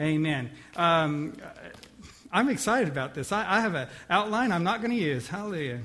Amen. Um, I'm excited about this. I, I have an outline I'm not going to use. Hallelujah.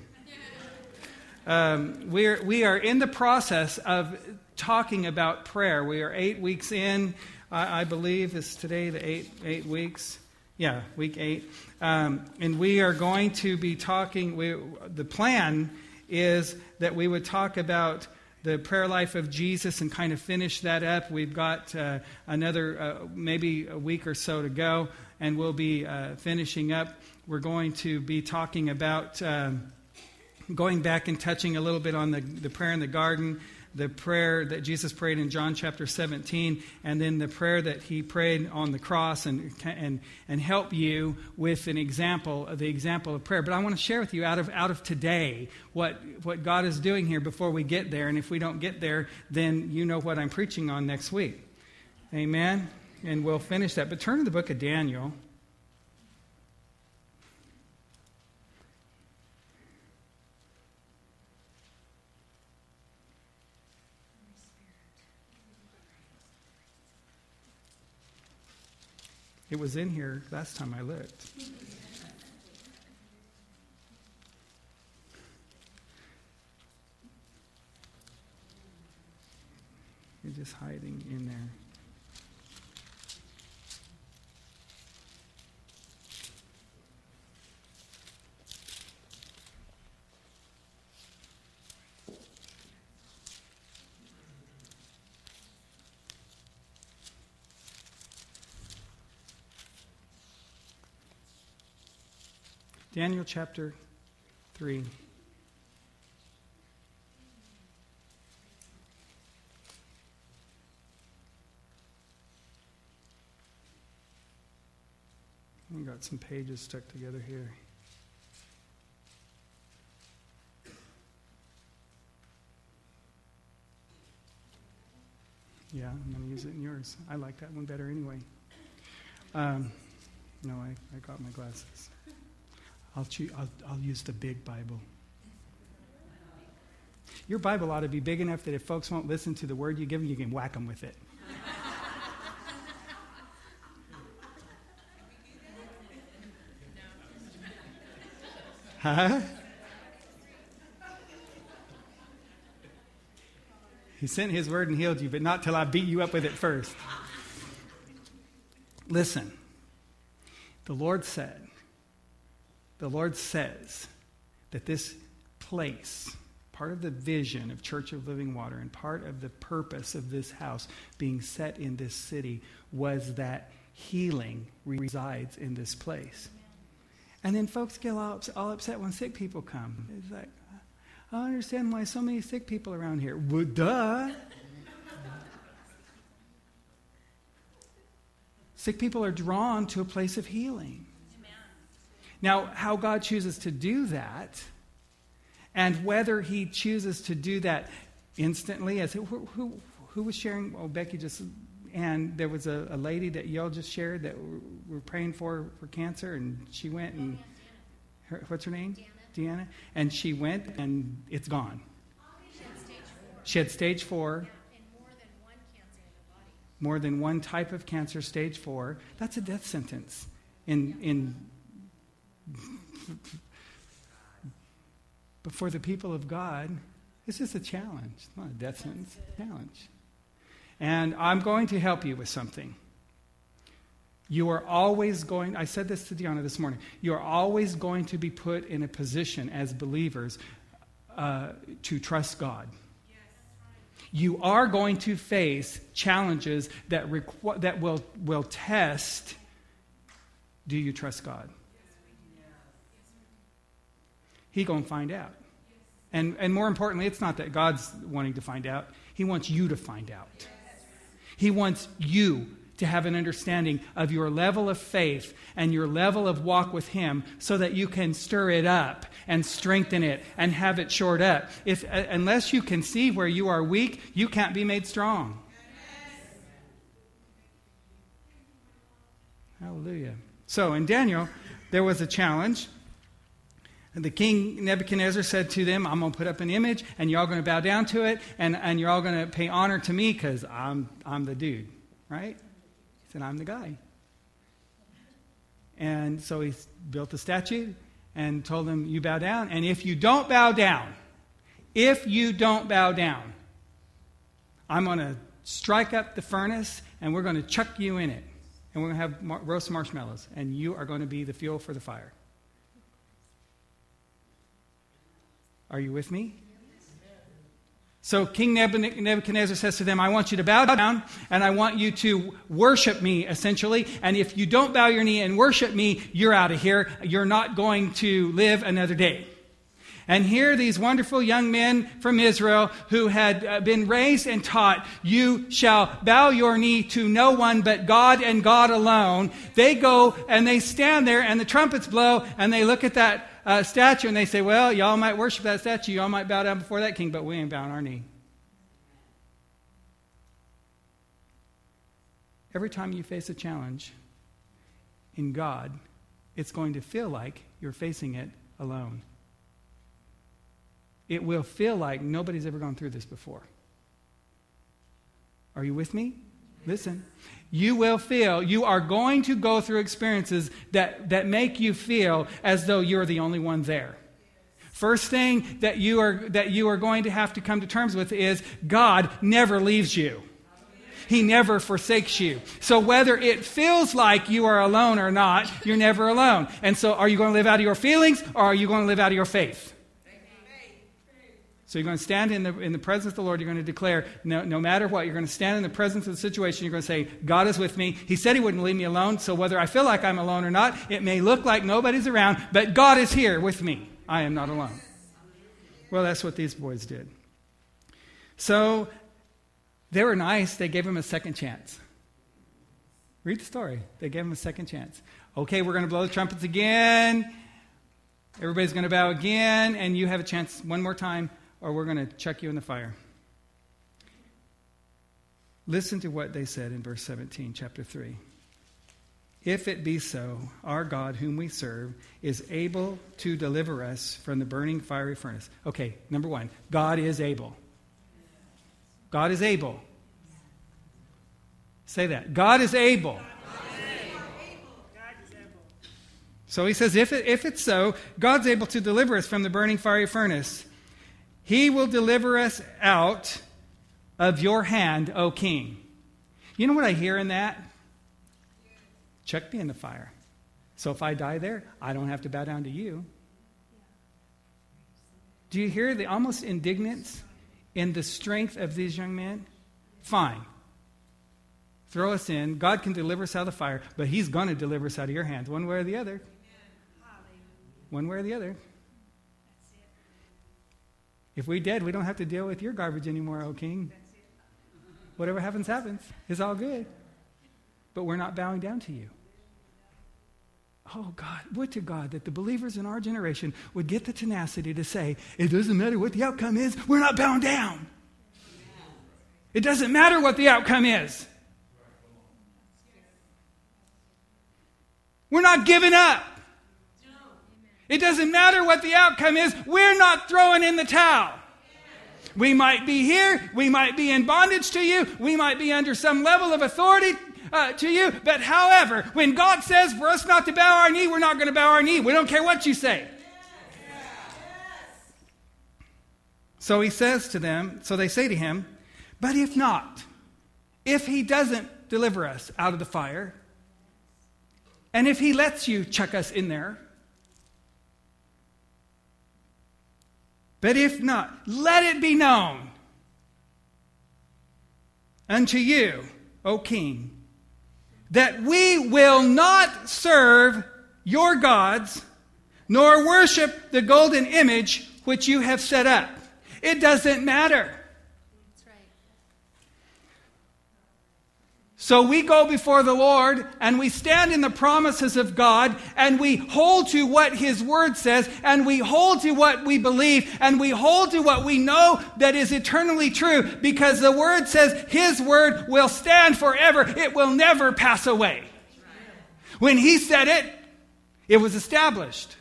Um, we're, we are in the process of talking about prayer. We are eight weeks in, I, I believe. Is today the eight, eight weeks? Yeah, week eight. Um, and we are going to be talking, we, the plan is that we would talk about the prayer life of Jesus and kind of finish that up. We've got uh, another uh, maybe a week or so to go, and we'll be uh, finishing up. We're going to be talking about um, going back and touching a little bit on the, the prayer in the garden the prayer that Jesus prayed in John chapter 17, and then the prayer that he prayed on the cross, and, and, and help you with an example of the example of prayer. But I want to share with you out of, out of today what, what God is doing here before we get there. And if we don't get there, then you know what I'm preaching on next week. Amen? And we'll finish that. But turn to the book of Daniel. It was in here last time I looked. You're just hiding in there. Daniel chapter 3. We got some pages stuck together here. Yeah, I'm going to use it in yours. I like that one better anyway. Um, no, I, I got my glasses. I'll, choose, I'll, I'll use the big Bible. Your Bible ought to be big enough that if folks won't listen to the word you give them, you can whack them with it. Huh? He sent his word and healed you, but not till I beat you up with it first. Listen, the Lord said, the Lord says that this place, part of the vision of Church of Living Water and part of the purpose of this house being set in this city was that healing resides in this place. And then folks get all, all upset when sick people come. It's like, I don't understand why so many sick people around here. Well, duh. sick people are drawn to a place of healing. Now, how God chooses to do that, and whether He chooses to do that instantly, as who, who, who was sharing? Oh, Becky just, and there was a, a lady that y'all just shared that we're praying for for cancer, and she went and her, what's her name? Deanna. Deanna. And she went, and it's gone. She had stage four. More than one type of cancer, stage four. That's a death sentence in, in but for the people of God, it's just a challenge. Not a death sentence, challenge. And I'm going to help you with something. You are always going, I said this to Deanna this morning, you are always going to be put in a position as believers uh, to trust God. You are going to face challenges that, requ- that will, will test do you trust God? He going to find out. And, and more importantly, it's not that God's wanting to find out. He wants you to find out. He wants you to have an understanding of your level of faith and your level of walk with Him so that you can stir it up and strengthen it and have it shored up. If, uh, unless you can see where you are weak, you can't be made strong. Hallelujah. So in Daniel, there was a challenge. And the king Nebuchadnezzar said to them, I'm going to put up an image, and you're all going to bow down to it, and, and you're all going to pay honor to me because I'm, I'm the dude, right? He said, I'm the guy. And so he built a statue and told them, You bow down. And if you don't bow down, if you don't bow down, I'm going to strike up the furnace and we're going to chuck you in it. And we're going to have mar- roast marshmallows. And you are going to be the fuel for the fire. Are you with me? So King Nebuchadnezzar says to them, I want you to bow down and I want you to worship me, essentially. And if you don't bow your knee and worship me, you're out of here. You're not going to live another day. And here, these wonderful young men from Israel who had uh, been raised and taught, You shall bow your knee to no one but God and God alone. They go and they stand there, and the trumpets blow, and they look at that uh, statue and they say, Well, y'all might worship that statue, y'all might bow down before that king, but we ain't bowing our knee. Every time you face a challenge in God, it's going to feel like you're facing it alone. It will feel like nobody's ever gone through this before. Are you with me? Listen you will feel, you are going to go through experiences that, that make you feel as though you're the only one there. First thing that you, are, that you are going to have to come to terms with is God never leaves you. He never forsakes you. So whether it feels like you are alone or not, you're never alone. And so are you going to live out of your feelings or are you going to live out of your faith? So you're going to stand in the, in the presence of the Lord. You're going to declare, no, no matter what, you're going to stand in the presence of the situation. You're going to say, God is with me. He said He wouldn't leave me alone. So whether I feel like I'm alone or not, it may look like nobody's around, but God is here with me. I am not alone. Well, that's what these boys did. So they were nice. They gave him a second chance. Read the story. They gave him a second chance. Okay, we're going to blow the trumpets again. Everybody's going to bow again, and you have a chance one more time or we're going to chuck you in the fire. Listen to what they said in verse 17, chapter 3. If it be so, our God, whom we serve, is able to deliver us from the burning fiery furnace. Okay, number one, God is able. God is able. Say that. God is able. So he says, if, it, if it's so, God's able to deliver us from the burning fiery furnace. He will deliver us out of your hand, O king. You know what I hear in that? Chuck me in the fire. So if I die there, I don't have to bow down to you. Do you hear the almost indignance in the strength of these young men? Fine. Throw us in. God can deliver us out of the fire, but He's going to deliver us out of your hands, one way or the other. One way or the other. If we did, we don't have to deal with your garbage anymore, O King. Whatever happens, happens. It's all good. But we're not bowing down to you. Oh, God, would to God that the believers in our generation would get the tenacity to say, it doesn't matter what the outcome is, we're not bowing down. It doesn't matter what the outcome is. We're not giving up. It doesn't matter what the outcome is, we're not throwing in the towel. We might be here, we might be in bondage to you, we might be under some level of authority uh, to you, but however, when God says for us not to bow our knee, we're not going to bow our knee. We don't care what you say. So he says to them, so they say to him, but if not, if he doesn't deliver us out of the fire, and if he lets you chuck us in there, But if not, let it be known unto you, O king, that we will not serve your gods, nor worship the golden image which you have set up. It doesn't matter. So we go before the Lord and we stand in the promises of God and we hold to what His Word says and we hold to what we believe and we hold to what we know that is eternally true because the Word says His Word will stand forever. It will never pass away. When He said it, it was established.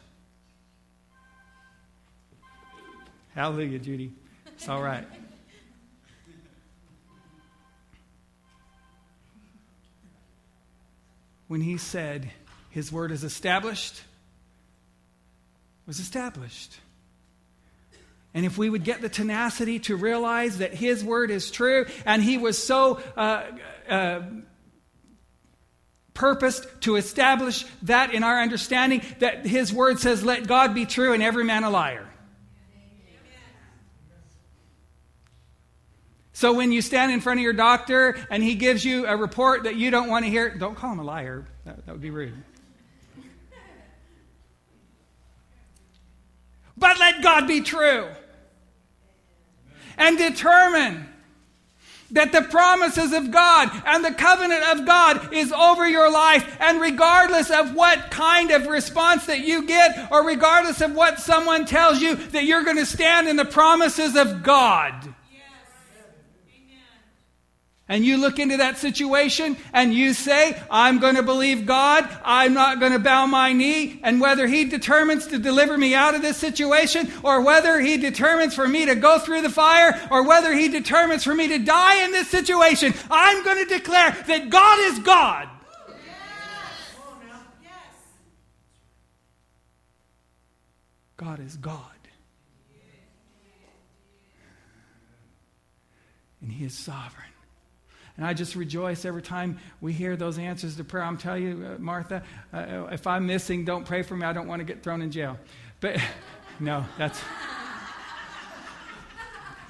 Hallelujah, Judy. It's all right. When he said, His word is established. Was established. And if we would get the tenacity to realize that His word is true, and He was so uh, uh, purposed to establish that in our understanding, that His word says, Let God be true and every man a liar. So when you stand in front of your doctor and he gives you a report that you don't want to hear, don't call him a liar. That, that would be rude. But let God be true and determine that the promises of God and the covenant of God is over your life. And regardless of what kind of response that you get, or regardless of what someone tells you, that you're going to stand in the promises of God and you look into that situation and you say, I'm going to believe God, I'm not going to bow my knee, and whether He determines to deliver me out of this situation, or whether He determines for me to go through the fire, or whether He determines for me to die in this situation, I'm going to declare that God is God. God is God. And He is sovereign. And I just rejoice every time we hear those answers to prayer. I'm telling you, uh, Martha, uh, if I'm missing, don't pray for me. I don't want to get thrown in jail. But no, that's.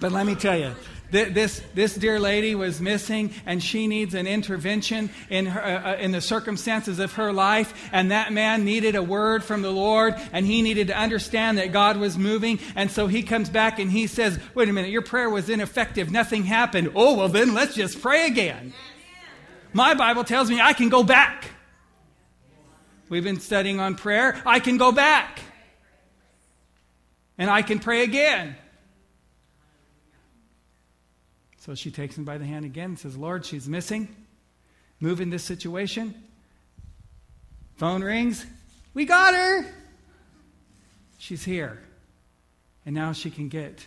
But let me tell you, this, this dear lady was missing, and she needs an intervention in, her, uh, uh, in the circumstances of her life. And that man needed a word from the Lord, and he needed to understand that God was moving. And so he comes back and he says, Wait a minute, your prayer was ineffective. Nothing happened. Oh, well, then let's just pray again. My Bible tells me I can go back. We've been studying on prayer. I can go back. And I can pray again. So she takes him by the hand again and says, Lord, she's missing. Move in this situation. Phone rings. We got her. She's here. And now she can get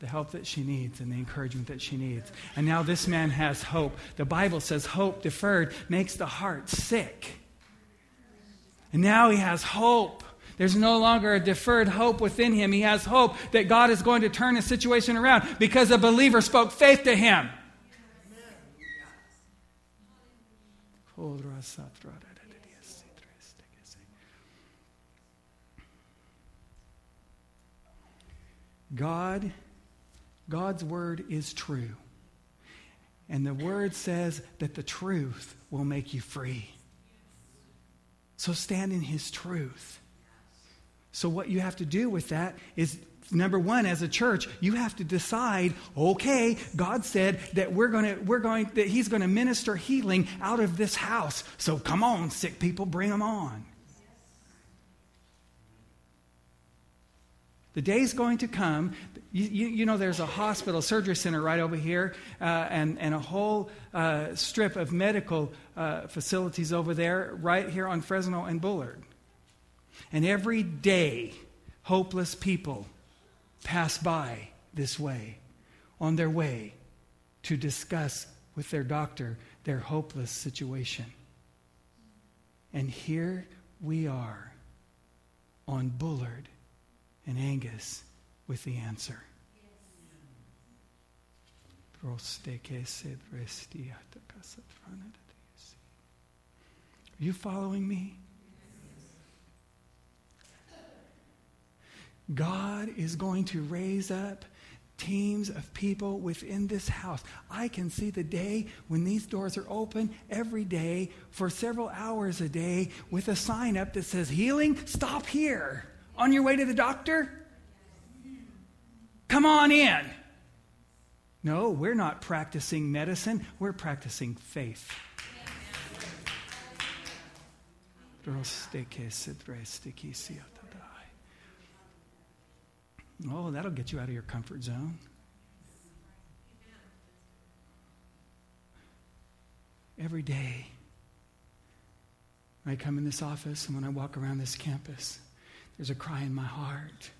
the help that she needs and the encouragement that she needs. And now this man has hope. The Bible says hope deferred makes the heart sick. And now he has hope. There's no longer a deferred hope within him. He has hope that God is going to turn the situation around because a believer spoke faith to him. God, God's word is true. And the word says that the truth will make you free. So stand in his truth. So, what you have to do with that is number one as a church you have to decide okay god said that we're going to we're going that he's going to minister healing out of this house. So come on sick people bring them on. The day's going to come. You, you, you, know there's a hospital surgery center right over here uh, and, and a whole uh, strip of medical uh, facilities over there right here on fresno and bullard and every day, hopeless people pass by this way on their way to discuss with their doctor their hopeless situation. And here we are on Bullard and Angus with the answer. Are you following me? God is going to raise up teams of people within this house. I can see the day when these doors are open every day for several hours a day with a sign up that says, Healing, stop here. On your way to the doctor? Come on in. No, we're not practicing medicine, we're practicing faith. Oh, that'll get you out of your comfort zone. Every day, I come in this office and when I walk around this campus, there's a cry in my heart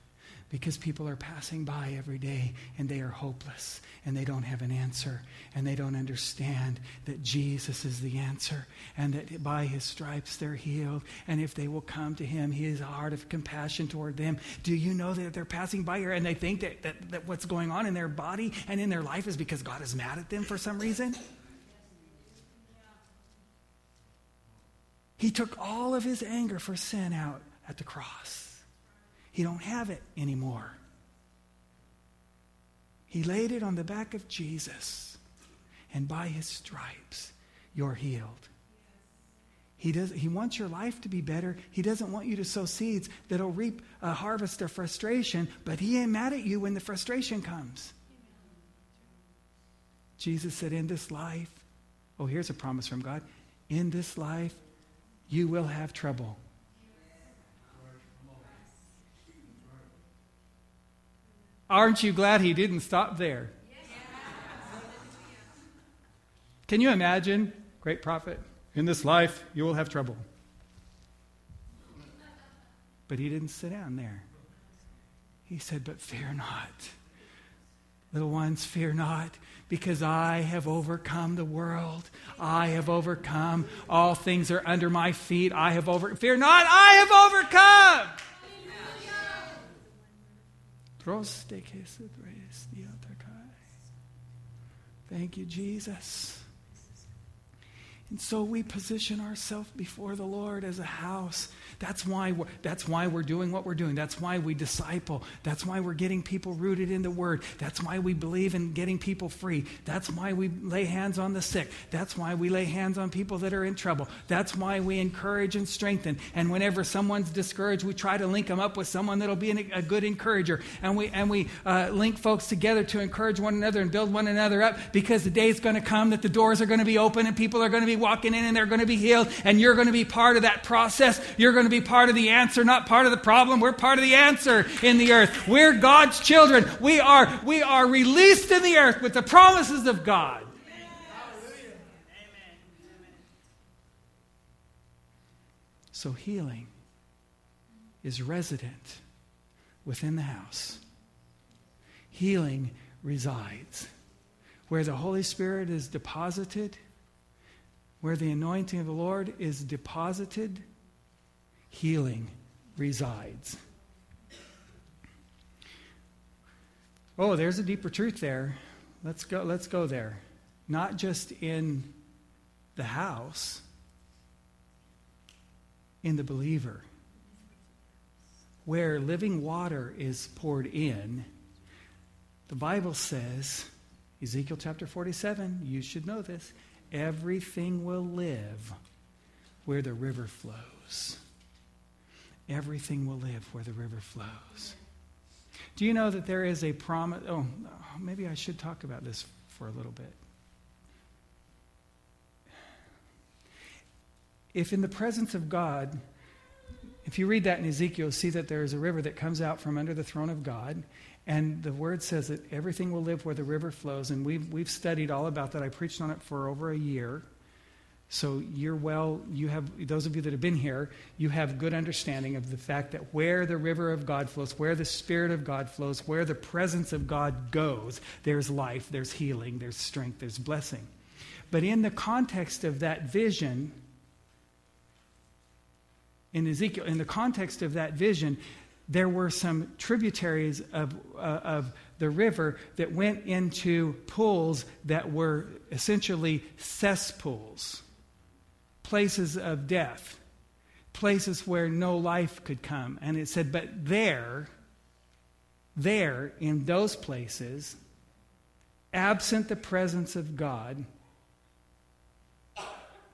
because people are passing by every day and they are hopeless and they don't have an answer and they don't understand that Jesus is the answer and that by his stripes they're healed. And if they will come to him, he has a heart of compassion toward them. Do you know that they're passing by here and they think that, that, that what's going on in their body and in their life is because God is mad at them for some reason? He took all of his anger for sin out at the cross. He don't have it anymore. He laid it on the back of Jesus, and by his stripes, you're healed. He, does, he wants your life to be better. He doesn't want you to sow seeds that'll reap a harvest of frustration, but he ain't mad at you when the frustration comes. Jesus said, In this life, oh, here's a promise from God. In this life, you will have trouble. Aren't you glad he didn't stop there? Can you imagine, great prophet, in this life you will have trouble? But he didn't sit down there. He said, But fear not. Little ones, fear not, because I have overcome the world. I have overcome. All things are under my feet. I have over. Fear not, I have overcome. Thank you, Jesus. And so we position ourselves before the Lord as a house that's why, we're, that's why we're doing what we're doing. That's why we disciple. That's why we're getting people rooted in the Word. That's why we believe in getting people free. That's why we lay hands on the sick. That's why we lay hands on people that are in trouble. That's why we encourage and strengthen. And whenever someone's discouraged, we try to link them up with someone that'll be an, a good encourager. And we, and we uh, link folks together to encourage one another and build one another up because the day's going to come that the doors are going to be open and people are going to be walking in and they're going to be healed. And you're going to be part of that process. You're going to be part of the answer, not part of the problem. We're part of the answer in the earth. We're God's children. We are, we are released in the earth with the promises of God. So healing is resident within the house. Healing resides. Where the Holy Spirit is deposited, where the anointing of the Lord is deposited, healing resides. Oh, there's a deeper truth there. Let's go, let's go there. Not just in the house, in the believer. Where living water is poured in, the Bible says, Ezekiel chapter 47, you should know this, everything will live where the river flows everything will live where the river flows. Do you know that there is a promise? Oh, maybe I should talk about this for a little bit. If in the presence of God, if you read that in Ezekiel, see that there is a river that comes out from under the throne of God, and the word says that everything will live where the river flows, and we've, we've studied all about that. I preached on it for over a year. So you're well, you have, those of you that have been here, you have good understanding of the fact that where the river of God flows, where the Spirit of God flows, where the presence of God goes, there's life, there's healing, there's strength, there's blessing. But in the context of that vision, in Ezekiel, in the context of that vision, there were some tributaries of, uh, of the river that went into pools that were essentially cesspools places of death, places where no life could come. And it said, but there, there, in those places, absent the presence of God,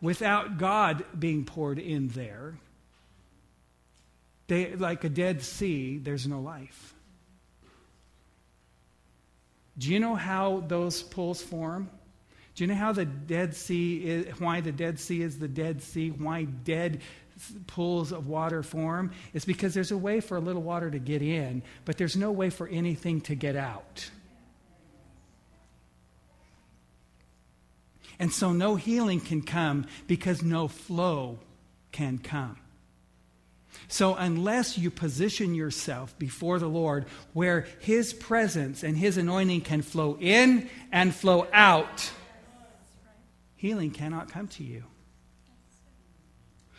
without God being poured in there, they, like a dead sea, there's no life. Do you know how those pools form? Do you know how the Dead Sea is, why the Dead Sea is the Dead Sea, why dead pools of water form? It's because there's a way for a little water to get in, but there's no way for anything to get out. And so no healing can come because no flow can come. So, unless you position yourself before the Lord where His presence and His anointing can flow in and flow out, healing cannot come to you.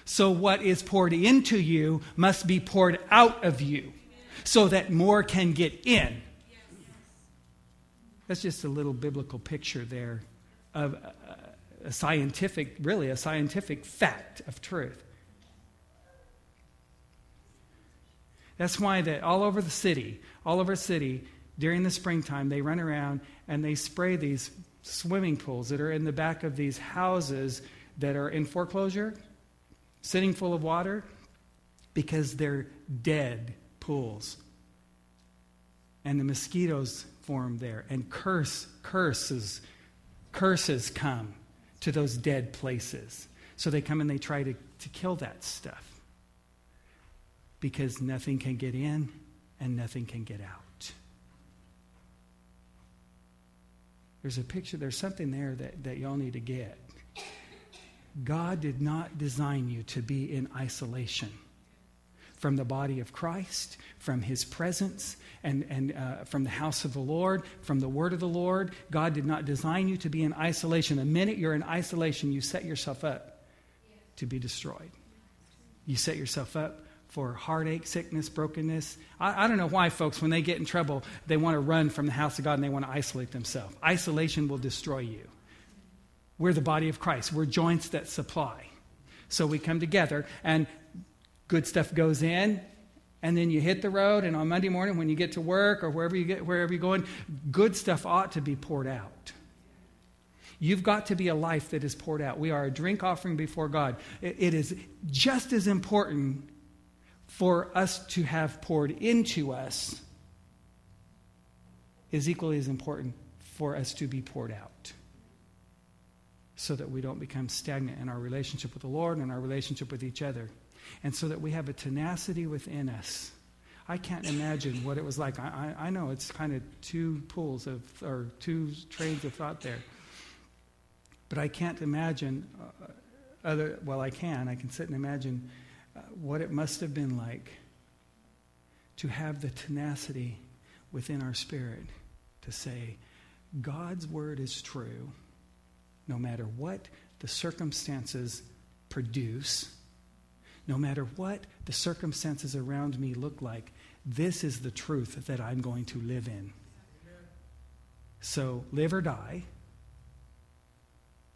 So, what is poured into you must be poured out of you so that more can get in. That's just a little biblical picture there of a scientific, really, a scientific fact of truth. That's why that all over the city, all over the city, during the springtime, they run around and they spray these swimming pools that are in the back of these houses that are in foreclosure, sitting full of water, because they're dead pools. And the mosquitoes form there, and curse, curses, curses come to those dead places. So they come and they try to, to kill that stuff because nothing can get in and nothing can get out. There's a picture, there's something there that, that y'all need to get. God did not design you to be in isolation from the body of Christ, from his presence, and, and uh, from the house of the Lord, from the word of the Lord. God did not design you to be in isolation. The minute you're in isolation, you set yourself up to be destroyed. You set yourself up for heartache, sickness, brokenness. I, I, don't know why folks, when they get in trouble, they want to run from the house of God and they want to isolate themselves. Isolation will destroy you. We're the body of Christ, we're joints that supply. So we come together and good stuff goes in. And then you hit the road, and on Monday morning, when you get to work or wherever you get, wherever you're going, good stuff ought to be poured out. You've got to be a life that is poured out. We are a drink offering before God. it is just as important for us to have poured into us is equally as important for us to be poured out so that we don't become stagnant in our relationship with the Lord and our relationship with each other. And so that we have a tenacity within us. I can't imagine what it was like. I, I, know it's kind of two pools of, or two trains of thought there. But I can't imagine uh, other, well, I can. I can sit and imagine what it must have been like to have the tenacity within our spirit to say, God's word is true no matter what the circumstances produce, no matter what the circumstances around me look like, this is the truth that I'm going to live in. So, live or die,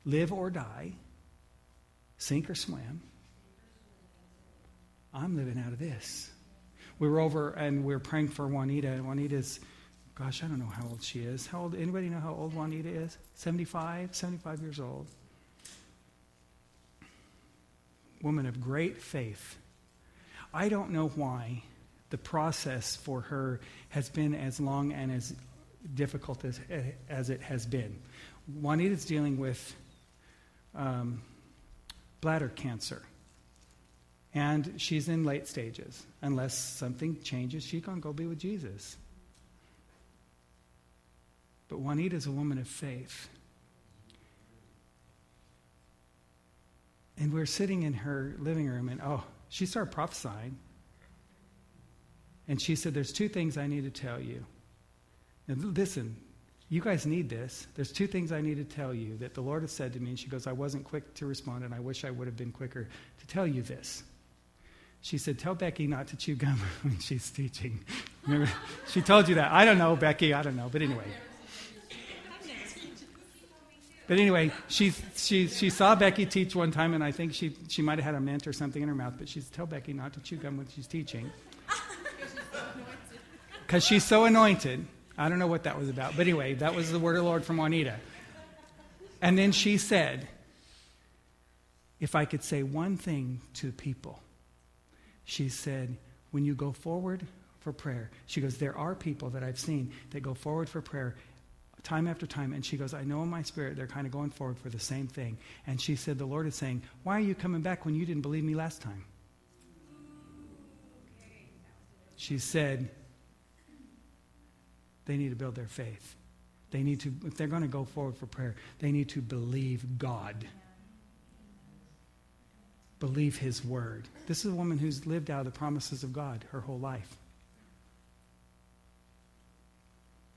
live or die, sink or swim. I'm living out of this. We were over and we were praying for Juanita, and Juanita's, gosh, I don't know how old she is. How old? Anybody know how old Juanita is? 75, 75 years old. Woman of great faith. I don't know why the process for her has been as long and as difficult as, as it has been. Juanita's dealing with um, bladder cancer. And she's in late stages. Unless something changes, going to go be with Jesus. But Juanita's a woman of faith. And we're sitting in her living room, and oh, she started prophesying. And she said, There's two things I need to tell you. Now, listen, you guys need this. There's two things I need to tell you that the Lord has said to me. And she goes, I wasn't quick to respond, and I wish I would have been quicker to tell you this she said, Tell Becky not to chew gum when she's teaching. Remember? she told you that. I don't know, Becky. I don't know. But anyway. But anyway, she, she, she saw Becky teach one time, and I think she, she might have had a mint or something in her mouth, but she said, Tell Becky not to chew gum when she's teaching. Because she's so anointed. I don't know what that was about. But anyway, that was the word of the Lord from Juanita. And then she said, If I could say one thing to people, she said, when you go forward for prayer, she goes, there are people that I've seen that go forward for prayer time after time. And she goes, I know in my spirit they're kind of going forward for the same thing. And she said, The Lord is saying, Why are you coming back when you didn't believe me last time? She said, They need to build their faith. They need to, if they're going to go forward for prayer, they need to believe God. Believe his word. This is a woman who's lived out the promises of God her whole life.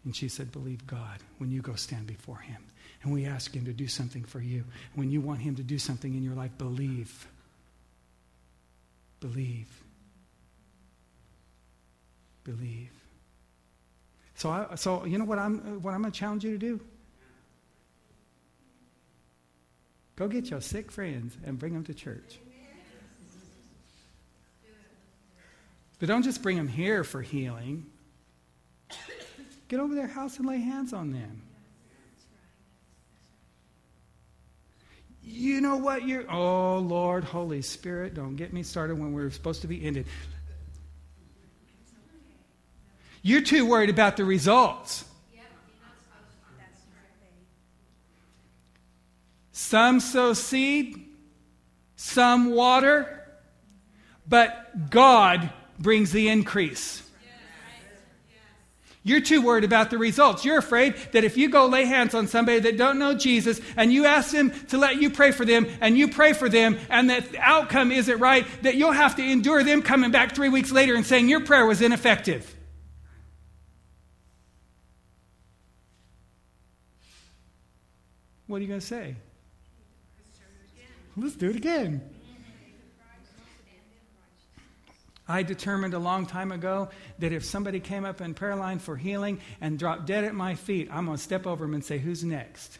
And she said, Believe God when you go stand before him. And we ask him to do something for you. When you want him to do something in your life, believe. Believe. Believe. So, I, so you know what I'm, what I'm going to challenge you to do? Go get your sick friends and bring them to church. But don't just bring them here for healing. Get over their house and lay hands on them. You know what you're. Oh, Lord, Holy Spirit, don't get me started when we're supposed to be ended. You're too worried about the results. Some sow seed, some water, but God brings the increase. You're too worried about the results. You're afraid that if you go lay hands on somebody that don't know Jesus and you ask them to let you pray for them and you pray for them and that the outcome isn't right, that you'll have to endure them coming back three weeks later and saying your prayer was ineffective. What are you going to say? Let's do it again. I determined a long time ago that if somebody came up in prayer line for healing and dropped dead at my feet, I'm going to step over them and say, Who's next?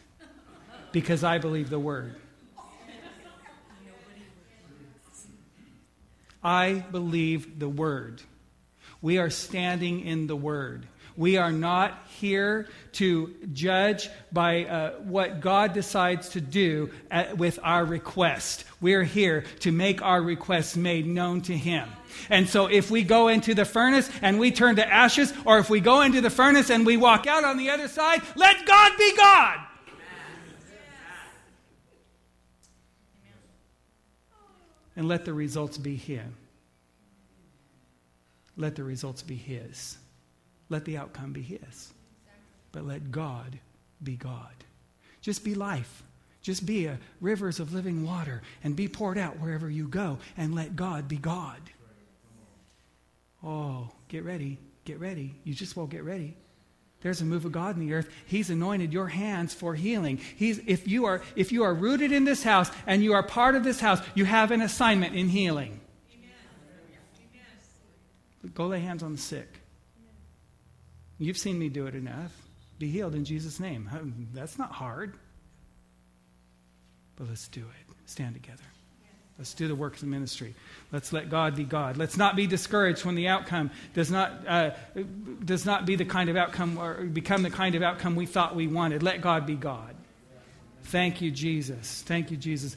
Because I believe the word. I believe the word. We are standing in the word. We are not here to judge by uh, what God decides to do at, with our request. We're here to make our requests made known to Him. And so if we go into the furnace and we turn to ashes, or if we go into the furnace and we walk out on the other side, let God be God. And let the results be Him. Let the results be His let the outcome be His. But let God be God. Just be life. Just be a rivers of living water and be poured out wherever you go and let God be God. Oh, get ready. Get ready. You just won't get ready. There's a move of God in the earth. He's anointed your hands for healing. He's, if, you are, if you are rooted in this house and you are part of this house, you have an assignment in healing. Amen. Go lay hands on the sick. You've seen me do it enough. Be healed in Jesus' name. That's not hard. But let's do it. Stand together. Let's do the work of the ministry. Let's let God be God. Let's not be discouraged when the outcome does not, uh, does not be the kind of outcome or become the kind of outcome we thought we wanted. Let God be God. Thank you, Jesus. Thank you, Jesus.